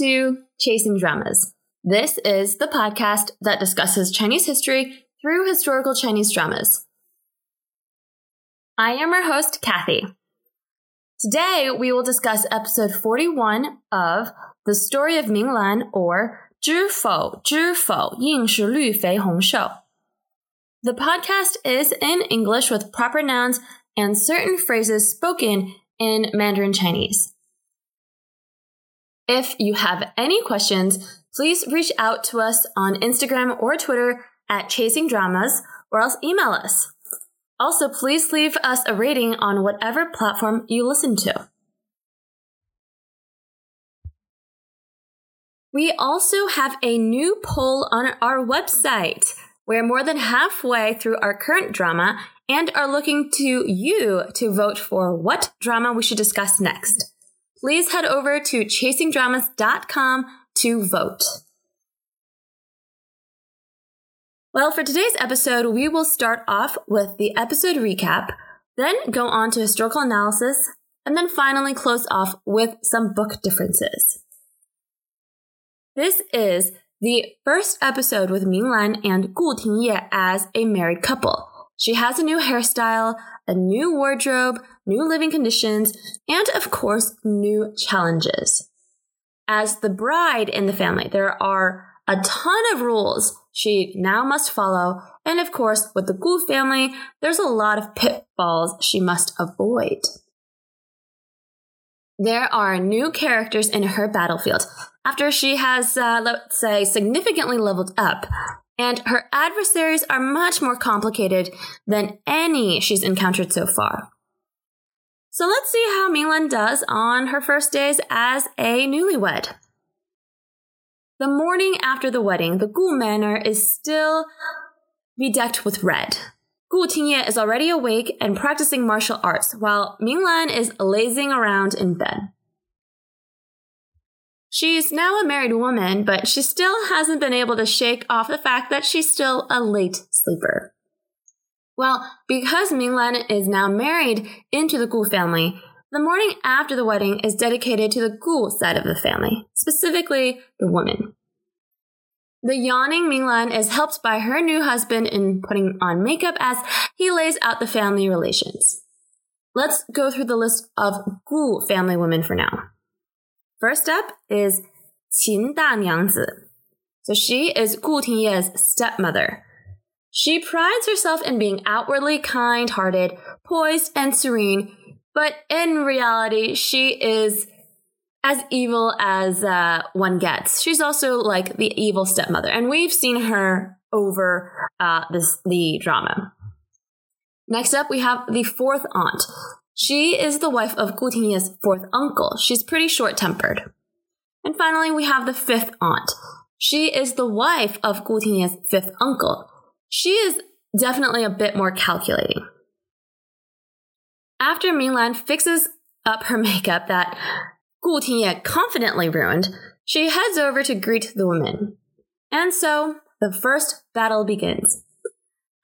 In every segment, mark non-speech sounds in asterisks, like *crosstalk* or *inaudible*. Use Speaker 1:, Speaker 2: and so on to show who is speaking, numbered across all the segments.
Speaker 1: to Chasing Dramas. This is the podcast that discusses Chinese history through historical Chinese dramas. I am your host, Kathy. Today, we will discuss episode 41 of The Story of Ming Lan or Zhi Fou, Zhi Fou, Ying Shi Lü Fei Hong Shou. The podcast is in English with proper nouns and certain phrases spoken in Mandarin Chinese. If you have any questions, please reach out to us on Instagram or Twitter at Chasing Dramas or else email us. Also, please leave us a rating on whatever platform you listen to. We also have a new poll on our website. We're more than halfway through our current drama and are looking to you to vote for what drama we should discuss next please head over to chasingdramas.com to vote. Well, for today's episode, we will start off with the episode recap, then go on to historical analysis, and then finally close off with some book differences. This is the first episode with Ming Lan and Gu Tingye as a married couple. She has a new hairstyle, a new wardrobe, new living conditions, and of course, new challenges. As the bride in the family, there are a ton of rules she now must follow, and of course, with the Gu family, there's a lot of pitfalls she must avoid. There are new characters in her battlefield after she has, uh, let's say, significantly leveled up, and her adversaries are much more complicated than any she's encountered so far. So let's see how Minglan does on her first days as a newlywed. The morning after the wedding, the Gu Manor is still bedecked with red. Gu Tingye is already awake and practicing martial arts, while Minglan is lazing around in bed. She's now a married woman, but she still hasn't been able to shake off the fact that she's still a late sleeper. Well, because Minglan is now married into the Gu family, the morning after the wedding is dedicated to the Gu side of the family, specifically the woman. The yawning Minglan is helped by her new husband in putting on makeup as he lays out the family relations. Let's go through the list of Gu family women for now. First up is Qin Danyangzi. So she is Gu Tingye's stepmother. She prides herself in being outwardly kind hearted, poised, and serene, but in reality, she is as evil as uh, one gets. She's also like the evil stepmother, and we've seen her over uh, this the drama. Next up, we have the fourth aunt, she is the wife of Gu Tingye's fourth uncle. She's pretty short tempered. And finally, we have the fifth aunt. She is the wife of Gu Tingye's fifth uncle. She is definitely a bit more calculating. After Minglan fixes up her *laughs* makeup that Gu Tingye confidently ruined, she heads over to greet the women. And so, the first battle begins.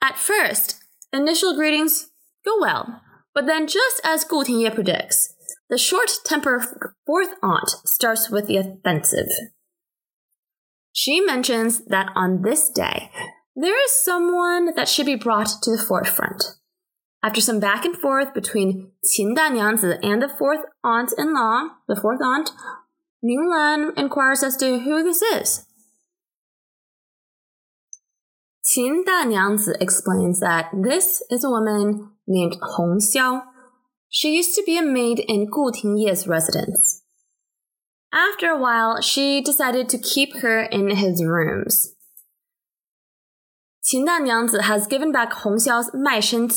Speaker 1: At first, initial greetings go well. But then, just as Gu Tingye predicts, the short-tempered fourth aunt starts with the offensive. She mentions that on this day, there is someone that should be brought to the forefront. After some back and forth between Qin Danyangzi and the fourth aunt in law, the fourth aunt, Ming Lan inquires as to who this is. Qin Danyangzi explains that this is a woman named Hong Xiao. She used to be a maid in Gu Tingye's residence. After a while, she decided to keep her in his rooms. Qin Danyangzi has given back Hong Xiao's Mai Shen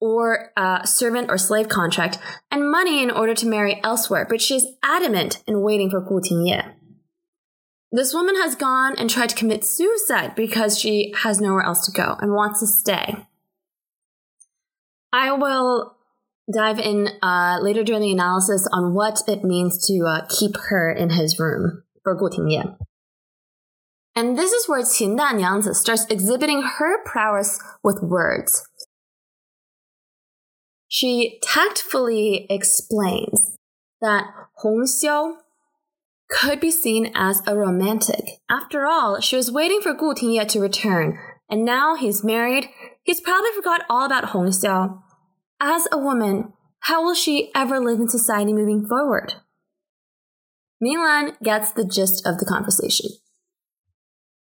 Speaker 1: or uh, servant or slave contract, and money in order to marry elsewhere, but she is adamant in waiting for Gu Tingye. This woman has gone and tried to commit suicide because she has nowhere else to go and wants to stay. I will dive in uh, later during the analysis on what it means to uh, keep her in his room for Gu Tingye. And this is where Qin Danyangzi starts exhibiting her prowess with words. She tactfully explains that Hong Xiao could be seen as a romantic. After all, she was waiting for Gu Tingye to return, and now he's married. He's probably forgot all about Hong Xiao. As a woman, how will she ever live in society moving forward? Minglan gets the gist of the conversation.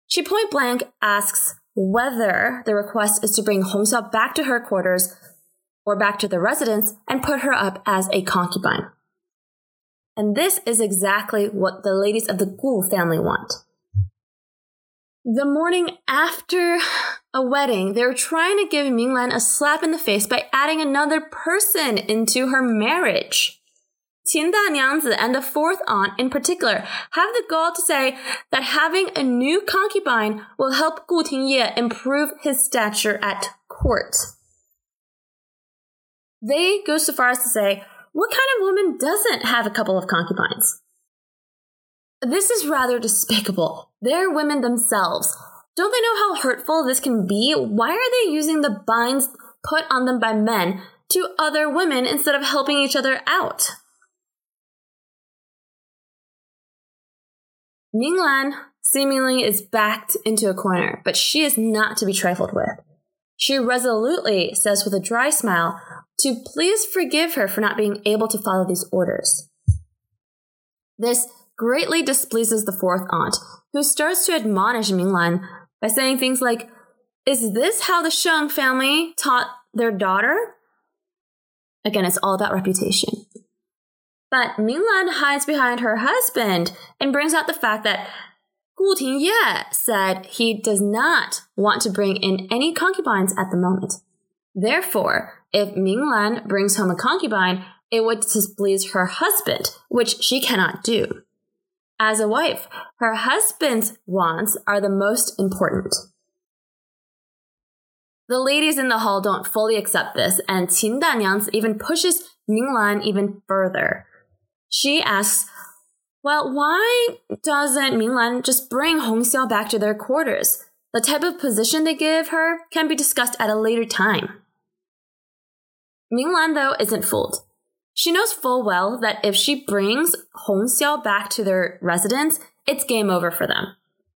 Speaker 1: She point blank asks whether the request is to bring Hong Xiao back to her quarters or back to the residence and put her up as a concubine. And this is exactly what the ladies of the Gu family want. The morning after a wedding, they're trying to give Minglan a slap in the face by adding another person into her marriage. Qin Danyangzi and the fourth aunt in particular have the gall to say that having a new concubine will help Gu Tingye improve his stature at court. They go so far as to say, what kind of woman doesn't have a couple of concubines? This is rather despicable. They're women themselves. Don't they know how hurtful this can be? Why are they using the binds put on them by men to other women instead of helping each other out? Minglan seemingly is backed into a corner, but she is not to be trifled with. She resolutely says with a dry smile to please forgive her for not being able to follow these orders. This greatly displeases the fourth aunt, who starts to admonish Minglan by saying things like, Is this how the Sheng family taught their daughter? Again, it's all about reputation. But Minglan hides behind her husband and brings out the fact that Gu Tingye said he does not want to bring in any concubines at the moment. Therefore, if Minglan brings home a concubine, it would displease her husband, which she cannot do. As a wife, her husband's wants are the most important. The ladies in the hall don't fully accept this, and Qin Danyang even pushes Minglan even further. She asks, well, why doesn't Minglan just bring Hong Xiao back to their quarters? The type of position they give her can be discussed at a later time. Minglan, though, isn't fooled. She knows full well that if she brings Hong Xiao back to their residence, it's game over for them.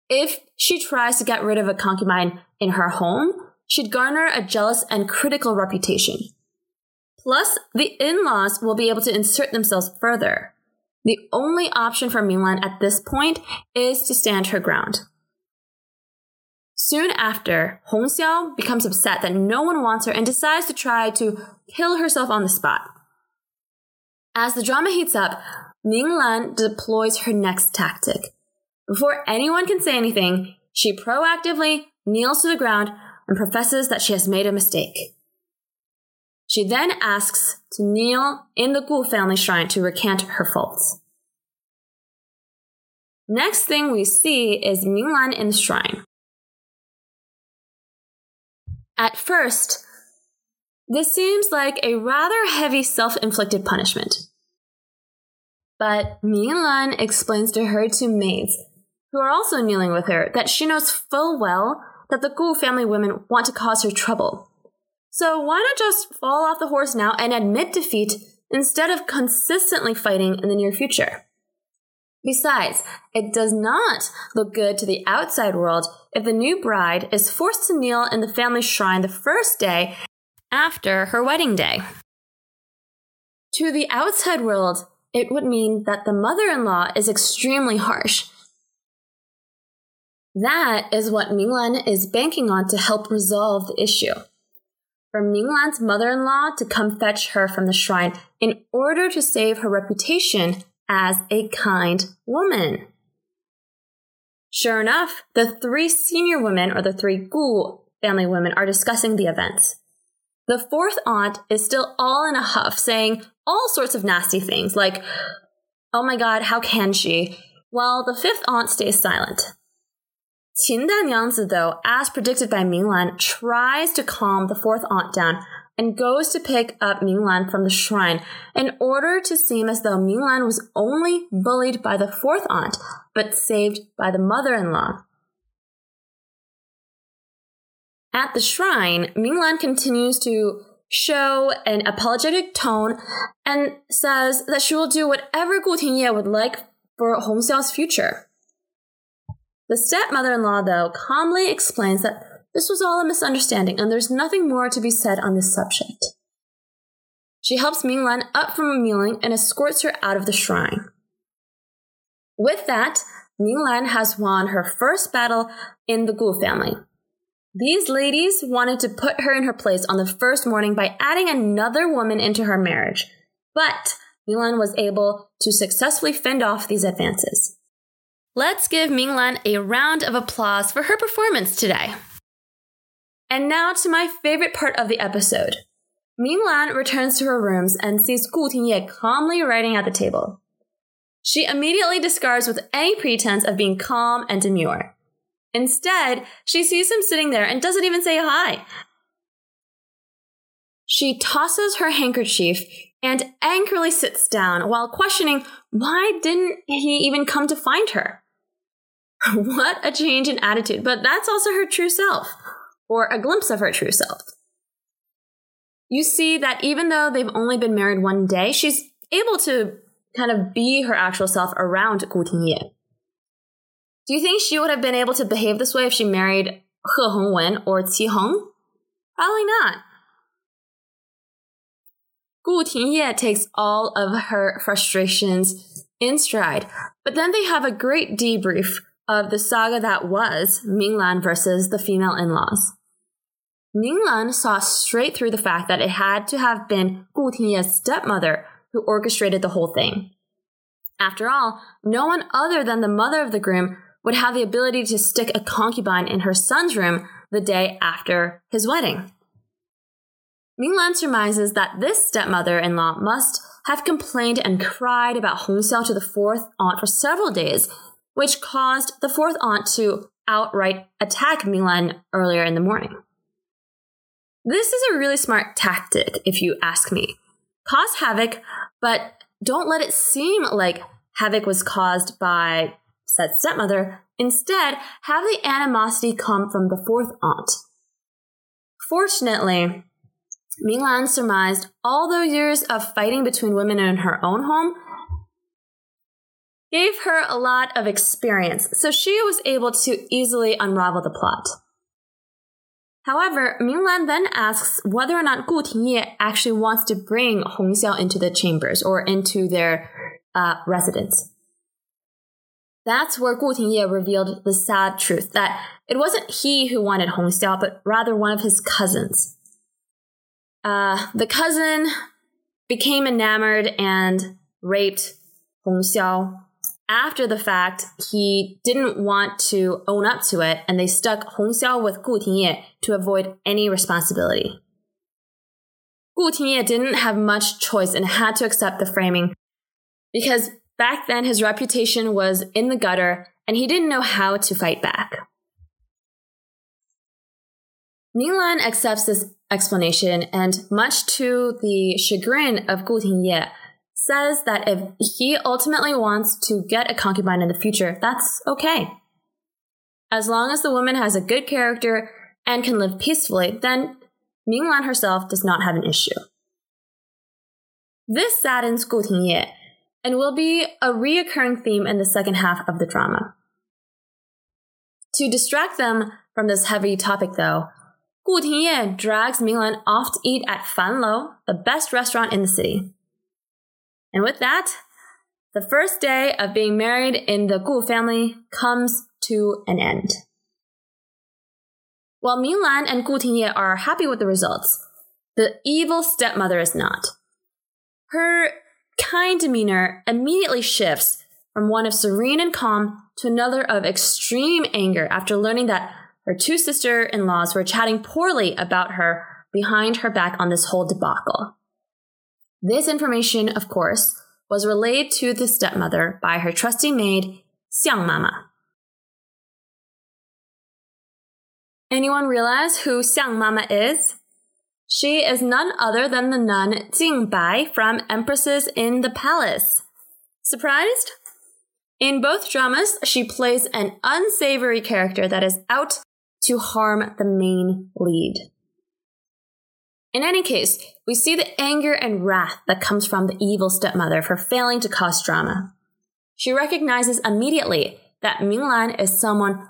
Speaker 1: If she tries to get rid of a concubine in her home, she'd garner a jealous and critical reputation. Plus, the in-laws will be able to insert themselves further. The only option for Minglan at this point is to stand her ground. Soon after, Hong Xiao becomes upset that no one wants her and decides to try to kill herself on the spot. As the drama heats up, Minglan deploys her next tactic. Before anyone can say anything, she proactively kneels to the ground and professes that she has made a mistake. She then asks to kneel in the Gu family shrine to recant her faults. Next thing we see is Minglan in the shrine. At first, this seems like a rather heavy self inflicted punishment. But Minglan explains to her two maids, who are also kneeling with her, that she knows full well that the Gu family women want to cause her trouble so why not just fall off the horse now and admit defeat instead of consistently fighting in the near future? Besides, it does not look good to the outside world if the new bride is forced to kneel in the family shrine the first day after her wedding day. To the outside world, it would mean that the mother in law is extremely harsh. That is what Minglan is banking on to help resolve the issue for Minglan's mother-in-law to come fetch her from the shrine in order to save her reputation as a kind woman. Sure enough, the three senior women, or the three Gu family women, are discussing the events. The fourth aunt is still all in a huff, saying all sorts of nasty things like, oh my god, how can she? While the fifth aunt stays silent. Qin Danyangzi, though, as predicted by Minglan, tries to calm the fourth aunt down and goes to pick up Minglan from the shrine in order to seem as though Minglan was only bullied by the fourth aunt, but saved by the mother-in-law. At the shrine, Minglan continues to show an apologetic tone and says that she will do whatever Gu Tingye would like for Hong Xiao's future. The stepmother in law, though, calmly explains that this was all a misunderstanding and there's nothing more to be said on this subject. She helps Minglan up from a kneeling and escorts her out of the shrine. With that, Minglan has won her first battle in the Gu family. These ladies wanted to put her in her place on the first morning by adding another woman into her marriage, but Minglan was able to successfully fend off these advances. Let's give Minglan a round of applause for her performance today. And now to my favorite part of the episode. Minglan returns to her rooms and sees Gu Tingye calmly writing at the table. She immediately discards with any pretense of being calm and demure. Instead, she sees him sitting there and doesn't even say hi. She tosses her handkerchief and angrily sits down while questioning why didn't he even come to find her? *laughs* what a change in attitude, but that's also her true self, or a glimpse of her true self. You see that even though they've only been married one day, she's able to kind of be her actual self around Gu Tingye. Do you think she would have been able to behave this way if she married He Hongwen or Qi Heng? Probably not. Gu Tingye takes all of her frustrations in stride, but then they have a great debrief of the saga that was Minglan versus the female in-laws. Minglan saw straight through the fact that it had to have been Gu Tingye's stepmother who orchestrated the whole thing. After all, no one other than the mother of the groom would have the ability to stick a concubine in her son's room the day after his wedding. Minglan surmises that this stepmother in law must have complained and cried about Hong Xiao to the fourth aunt for several days, which caused the fourth aunt to outright attack Minglan earlier in the morning. This is a really smart tactic, if you ask me. Cause havoc, but don't let it seem like havoc was caused by said stepmother. Instead, have the animosity come from the fourth aunt. Fortunately, Minglan surmised all those years of fighting between women in her own home gave her a lot of experience, so she was able to easily unravel the plot. However, Minglan then asks whether or not Gu Tingye actually wants to bring Hong Xiao into the chambers or into their uh, residence. That's where Gu Tingye revealed the sad truth that it wasn't he who wanted Hong Xiao, but rather one of his cousins. Uh, the cousin became enamored and raped Hong Xiao. After the fact, he didn't want to own up to it, and they stuck Hong Xiao with Gu Tingye to avoid any responsibility. Gu Tingye didn't have much choice and had to accept the framing because Back then, his reputation was in the gutter and he didn't know how to fight back. Minglan accepts this explanation and, much to the chagrin of Gu Tingye, says that if he ultimately wants to get a concubine in the future, that's okay. As long as the woman has a good character and can live peacefully, then Minglan herself does not have an issue. This saddens Gu Tingye and will be a reoccurring theme in the second half of the drama. To distract them from this heavy topic, though, Gu Tingye drags Minglan off to eat at Fan Lo, the best restaurant in the city. And with that, the first day of being married in the Gu family comes to an end. While Minglan and Gu Tingye are happy with the results, the evil stepmother is not. Her kind demeanor immediately shifts from one of serene and calm to another of extreme anger after learning that her two sister in laws were chatting poorly about her behind her back on this whole debacle. This information, of course, was relayed to the stepmother by her trusty maid, Xiang Mama. Anyone realize who Xiang Mama is? She is none other than the nun Jing Bai from Empresses in the Palace. Surprised? In both dramas, she plays an unsavory character that is out to harm the main lead. In any case, we see the anger and wrath that comes from the evil stepmother for failing to cause drama. she recognizes immediately that Minglan is someone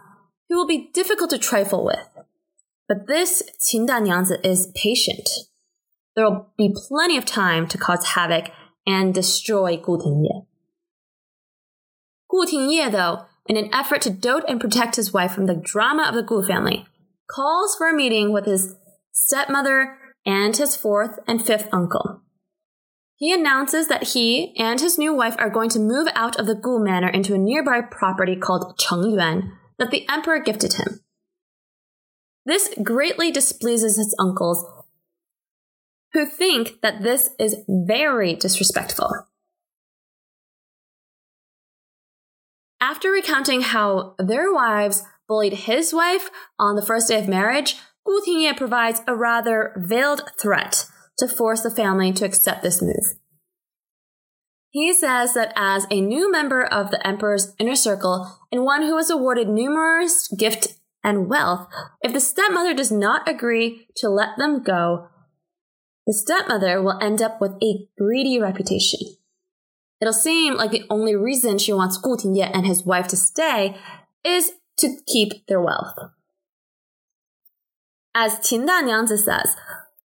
Speaker 1: who will be difficult to trifle with. But this Qin Danyangzi is patient. There will be plenty of time to cause havoc and destroy Gu Tingye. Gu Tingye, though, in an effort to dote and protect his wife from the drama of the Gu family, calls for a meeting with his stepmother and his fourth and fifth uncle. He announces that he and his new wife are going to move out of the Gu manor into a nearby property called Chengyuan that the emperor gifted him. This greatly displeases his uncles, who think that this is very disrespectful. After recounting how their wives bullied his wife on the first day of marriage, Gu Tingye provides a rather veiled threat to force the family to accept this move. He says that as a new member of the emperor's inner circle and one who was awarded numerous gifts and wealth, if the stepmother does not agree to let them go, the stepmother will end up with a greedy reputation. It'll seem like the only reason she wants Gu Tingye and his wife to stay is to keep their wealth. As Qin Danyangzi says,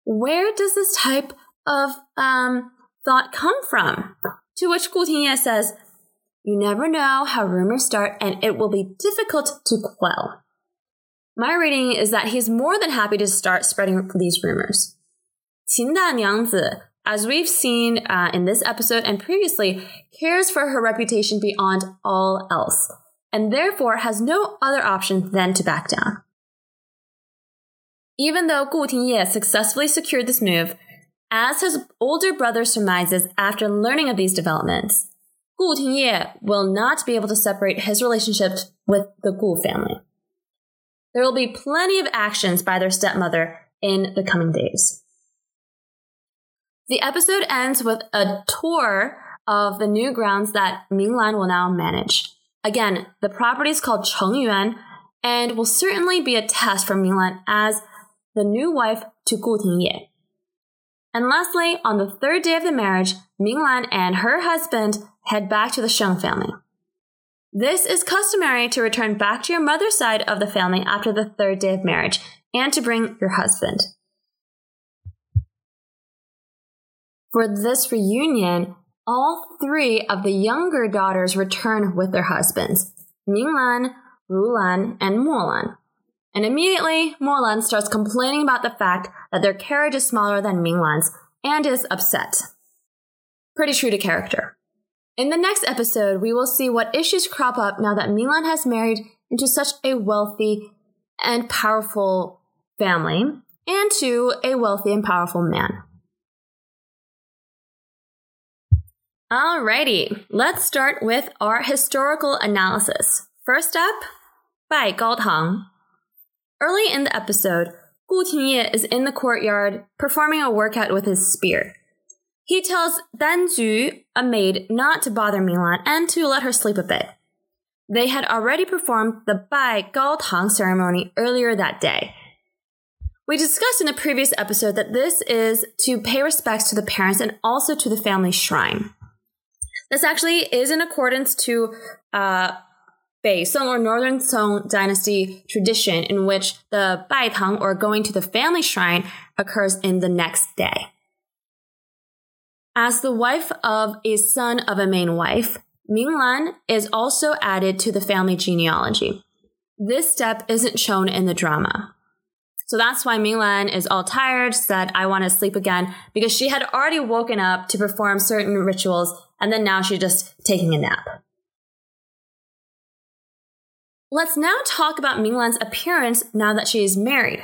Speaker 1: where does this type of um, thought come from? To which Gu Tingye says, you never know how rumors start and it will be difficult to quell. My reading is that he's more than happy to start spreading these rumors. Qin Danyangzi, as we've seen uh, in this episode and previously, cares for her reputation beyond all else, and therefore has no other option than to back down. Even though Gu Tingye successfully secured this move, as his older brother surmises after learning of these developments, Gu Tingye will not be able to separate his relationship with the Gu family. There will be plenty of actions by their stepmother in the coming days. The episode ends with a tour of the new grounds that Minglan will now manage. Again, the property is called Chengyuan and will certainly be a test for Minglan as the new wife to Gu Tingye. And lastly, on the third day of the marriage, Minglan and her husband head back to the Sheng family. This is customary to return back to your mother's side of the family after the third day of marriage and to bring your husband. For this reunion, all three of the younger daughters return with their husbands, Minglan, Rulan, and Molan. And immediately, Molan starts complaining about the fact that their carriage is smaller than Minglan's and is upset. Pretty true to character. In the next episode, we will see what issues crop up now that Minglan has married into such a wealthy and powerful family and to a wealthy and powerful man. Alrighty, let's start with our historical analysis. First up, Bai Gaotang. Early in the episode, Gu Tingye is in the courtyard performing a workout with his spear. He tells Dan Ju, a maid, not to bother Minglan and to let her sleep a bit. They had already performed the Bai Gao Tang ceremony earlier that day. We discussed in the previous episode that this is to pay respects to the parents and also to the family shrine. This actually is in accordance to uh, Bei Song or Northern Song dynasty tradition in which the Bai Tang or going to the family shrine occurs in the next day. As the wife of a son of a main wife, Minglan is also added to the family genealogy. This step isn't shown in the drama. So that's why Minglan is all tired, said, I want to sleep again, because she had already woken up to perform certain rituals, and then now she's just taking a nap. Let's now talk about Minglan's appearance now that she is married.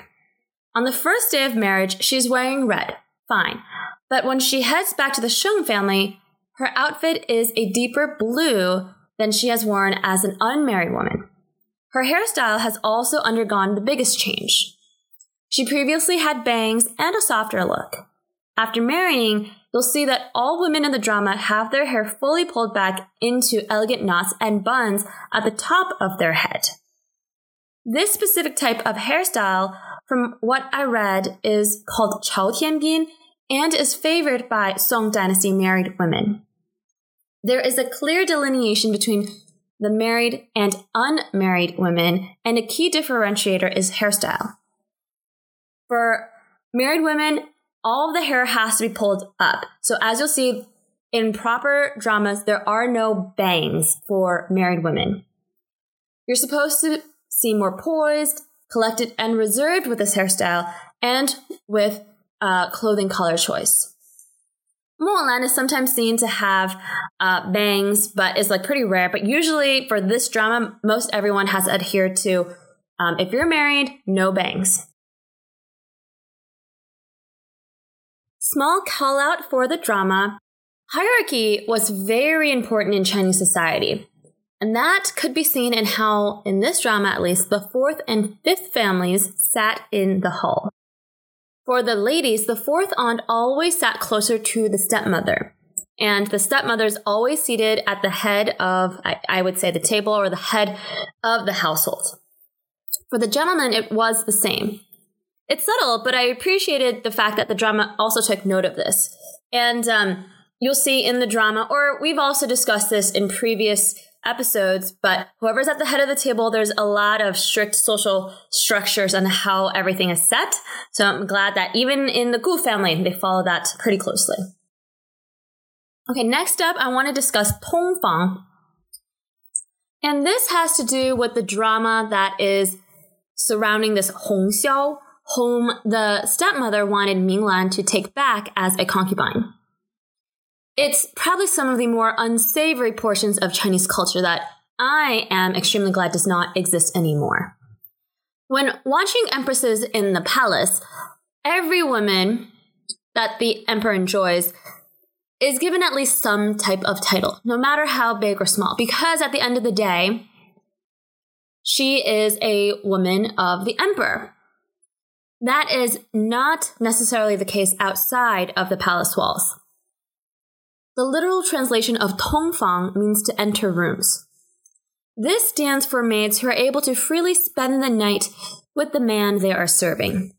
Speaker 1: On the first day of marriage, she is wearing red. Fine. But when she heads back to the Sheng family, her outfit is a deeper blue than she has worn as an unmarried woman. Her hairstyle has also undergone the biggest change. She previously had bangs and a softer look. After marrying, you'll see that all women in the drama have their hair fully pulled back into elegant knots and buns at the top of their head. This specific type of hairstyle, from what I read, is called Chao Tianbin and is favored by Song Dynasty married women. there is a clear delineation between the married and unmarried women, and a key differentiator is hairstyle. For married women, all the hair has to be pulled up. So as you'll see in proper dramas, there are no bangs for married women. You're supposed to seem more poised, collected, and reserved with this hairstyle and with uh, clothing color choice. Mulan is sometimes seen to have uh, bangs, but is like pretty rare. But usually for this drama, most everyone has adhered to um, if you're married, no bangs. Small call out for the drama. Hierarchy was very important in Chinese society. And that could be seen in how, in this drama at least, the fourth and fifth families sat in the hall. For the ladies, the fourth aunt always sat closer to the stepmother. And the stepmother's always seated at the head of, I, I would say, the table or the head of the household. For the gentlemen, it was the same. It's subtle, but I appreciated the fact that the drama also took note of this. And um, you'll see in the drama, or we've also discussed this in previous episodes, but whoever's at the head of the table, there's a lot of strict social structures on how everything is set. So I'm glad that even in the Gu family, they follow that pretty closely. Okay, next up, I want to discuss Tongfang. And this has to do with the drama that is surrounding this Hong Xiao, whom the stepmother wanted Minglan to take back as a concubine. It's probably some of the more unsavory portions of Chinese culture that I am extremely glad does not exist anymore. When watching empresses in the palace, every woman that the emperor enjoys is given at least some type of title, no matter how big or small, because at the end of the day, she is a woman of the emperor. That is not necessarily the case outside of the palace walls. The literal translation of Tongfang means to enter rooms. This stands for maids who are able to freely spend the night with the man they are serving.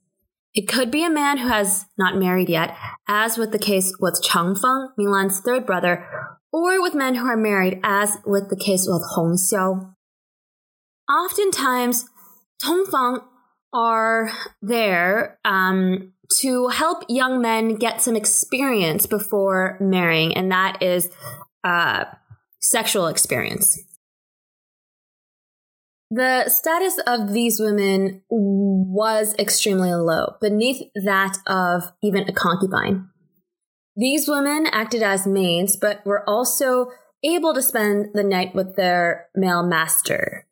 Speaker 1: It could be a man who has not married yet, as with the case with Changfeng, Minglan's third brother, or with men who are married, as with the case with Hong Xiao. Oftentimes, Tongfang are there um, to help young men get some experience before marrying, and that is uh, sexual experience. The status of these women was extremely low, beneath that of even a concubine. These women acted as maids, but were also able to spend the night with their male master.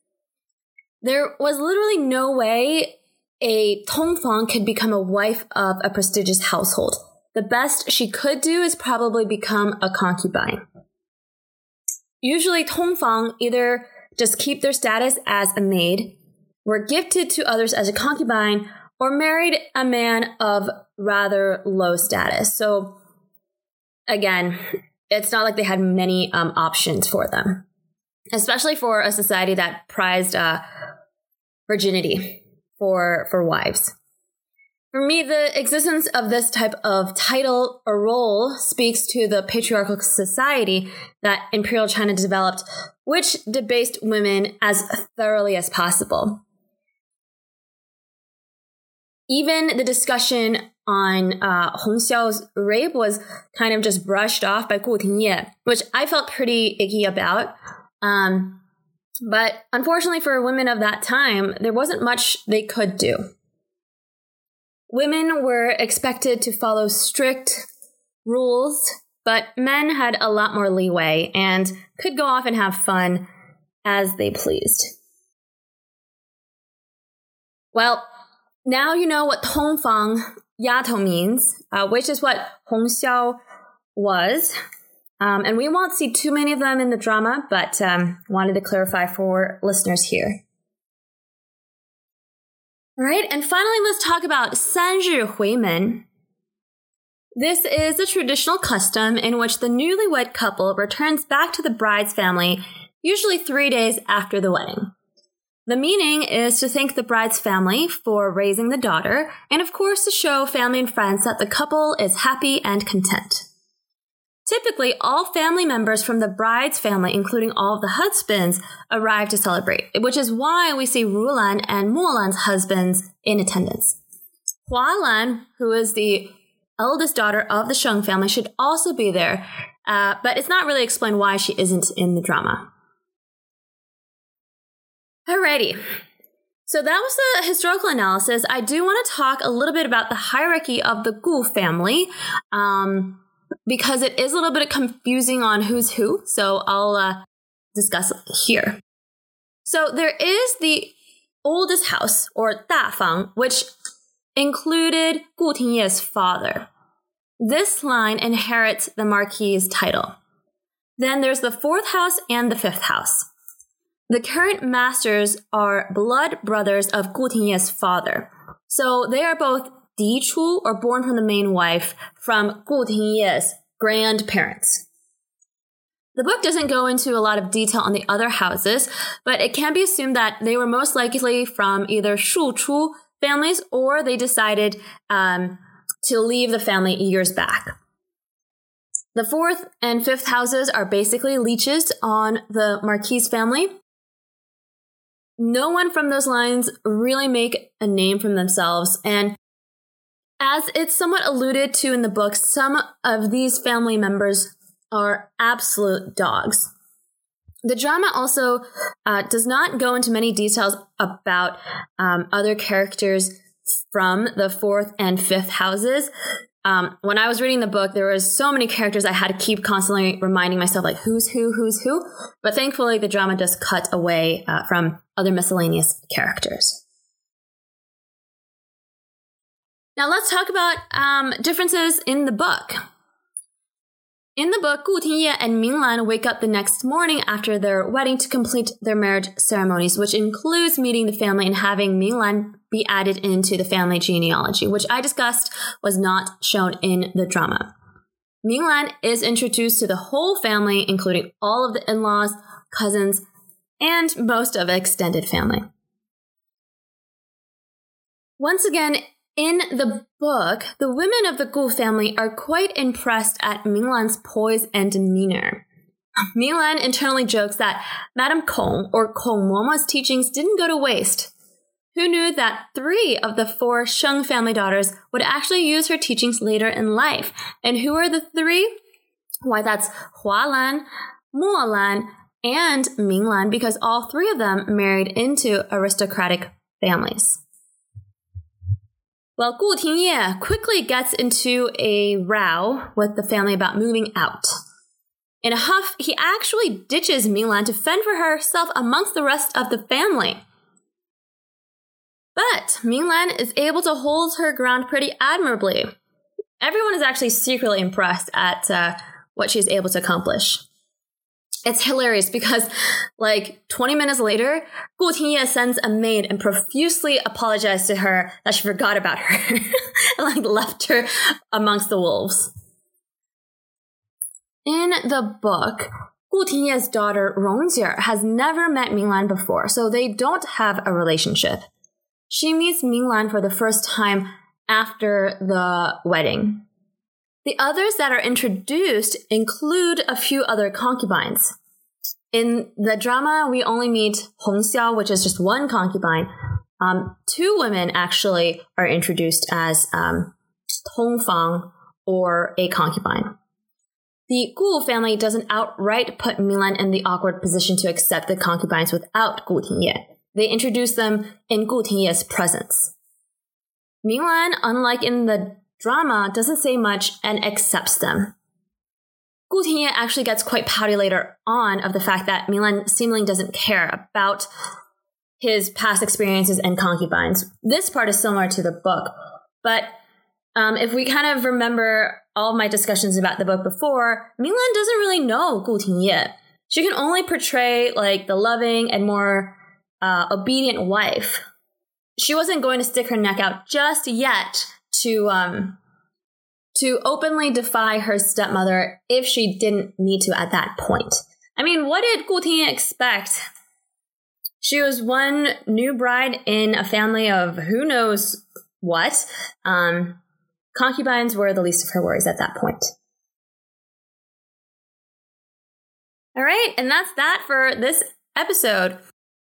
Speaker 1: There was literally no way a Tongfang could become a wife of a prestigious household. The best she could do is probably become a concubine. Usually, Tongfang either just keep their status as a maid, were gifted to others as a concubine, or married a man of rather low status. So, again, it's not like they had many um, options for them, especially for a society that prized uh, virginity for for wives. For me, the existence of this type of title or role speaks to the patriarchal society that Imperial China developed, which debased women as thoroughly as possible. Even the discussion on uh, Hong Xiao's rape was kind of just brushed off by Gu Tingye, which I felt pretty icky about. Um, but unfortunately for women of that time, there wasn't much they could do. Women were expected to follow strict rules, but men had a lot more leeway and could go off and have fun as they pleased. Well, now you know what Tongfang Yato means, uh, which is what Hong Xiao was. Um, and we won't see too many of them in the drama, but um, wanted to clarify for listeners here. All right, and finally, let's talk about Sanzhi Huimen. This is a traditional custom in which the newlywed couple returns back to the bride's family, usually three days after the wedding. The meaning is to thank the bride's family for raising the daughter, and of course, to show family and friends that the couple is happy and content. Typically, all family members from the bride's family, including all of the husbands, arrive to celebrate, which is why we see Rulan and Molan's husbands in attendance. Hualan, who is the eldest daughter of the Sheng family, should also be there, uh, but it's not really explained why she isn't in the drama. Alrighty. So that was the historical analysis. I do want to talk a little bit about the hierarchy of the Gu family. Um, because it is a little bit confusing on who's who. So I'll uh, discuss here. So there is the oldest house, or Dafang, which included Gu Tingye's father. This line inherits the marquis's title. Then there's the fourth house and the fifth house. The current masters are blood brothers of Gu Tingye's father. So they are both Or born from the main wife from Gu Tingye's grandparents. The book doesn't go into a lot of detail on the other houses, but it can be assumed that they were most likely from either Shu Chu families or they decided um, to leave the family years back. The fourth and fifth houses are basically leeches on the Marquis family. No one from those lines really make a name for themselves, and as it's somewhat alluded to in the book, some of these family members are absolute dogs. The drama also uh, does not go into many details about um, other characters from the fourth and fifth houses. Um, when I was reading the book, there was so many characters I had to keep constantly reminding myself, like who's who, who's who. But thankfully, the drama does cut away uh, from other miscellaneous characters. Now let's talk about um, differences in the book. In the book, Gu Tingye and Minglan wake up the next morning after their wedding to complete their marriage ceremonies, which includes meeting the family and having Minglan be added into the family genealogy, which I discussed was not shown in the drama. Minglan is introduced to the whole family, including all of the in-laws, cousins, and most of extended family. Once again, in the book, the women of the Gu family are quite impressed at Minglan's poise and demeanor. Minglan internally jokes that Madame Kong or Kong Momo's teachings didn't go to waste. Who knew that three of the four Sheng family daughters would actually use her teachings later in life? And who are the three? Why, that's Hua Lan, Hualan, Molan, and Minglan, because all three of them married into aristocratic families. Well, Gu Tingye quickly gets into a row with the family about moving out. In a huff, he actually ditches Minglan to fend for herself amongst the rest of the family. But Minglan is able to hold her ground pretty admirably. Everyone is actually secretly impressed at uh, what she's able to accomplish it's hilarious because like 20 minutes later, Gu Tingye sends a maid and profusely apologized to her that she forgot about her *laughs* and like left her amongst the wolves. In the book, Gu Tingye's daughter Rongjie has never met Minglan before, so they don't have a relationship. She meets Minglan for the first time after the wedding. The others that are introduced include a few other concubines. In the drama, we only meet Hong Xiao, which is just one concubine. Um, two women actually are introduced as um, Hong Fang or a concubine. The Gu family doesn't outright put Minglan in the awkward position to accept the concubines without Gu Tingye. They introduce them in Gu Tingye's presence. Minglan, unlike in the drama doesn't say much and accepts them. Gu Tingye actually gets quite pouty later on of the fact that Minglan seemingly doesn't care about his past experiences and concubines. This part is similar to the book, but um, if we kind of remember all of my discussions about the book before, Minglan doesn't really know Gu Tingye. She can only portray like the loving and more uh, obedient wife. She wasn't going to stick her neck out just yet to um to openly defy her stepmother if she didn't need to at that point. I mean, what did Gu Tingye expect? She was one new bride in a family of who knows what. Um, concubines were the least of her worries at that point. All right, and that's that for this episode.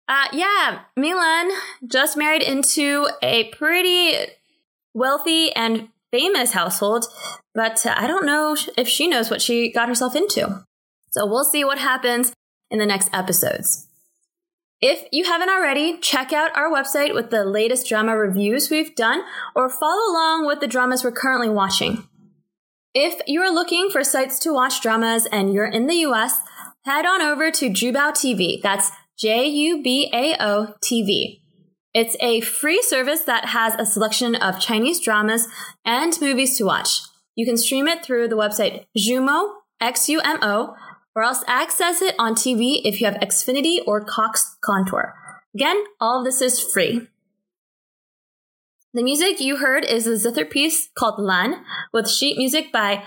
Speaker 1: Uh, yeah, Minglan just married into a pretty wealthy and famous household, but I don't know if she knows what she got herself into. So we'll see what happens in the next episodes. If you haven't already, check out our website with the latest drama reviews we've done or follow along with the dramas we're currently watching. If you're looking for sites to watch dramas and you're in the US, head on over to Jubao TV. That's J U B A O TV. It's a free service that has a selection of Chinese dramas and movies to watch. You can stream it through the website Xumo, X-U-M-O, or else access it on TV if you have Xfinity or Cox Contour. Again, all of this is free. The music you heard is a zither piece called Lan, with sheet music by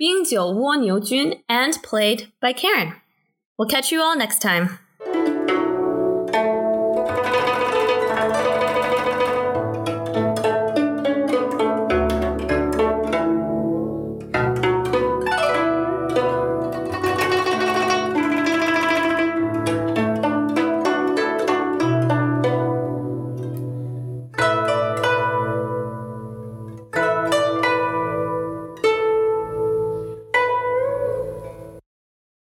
Speaker 1: Bingjiu Wo Niu Jun and played by Karen. We'll catch you all next time.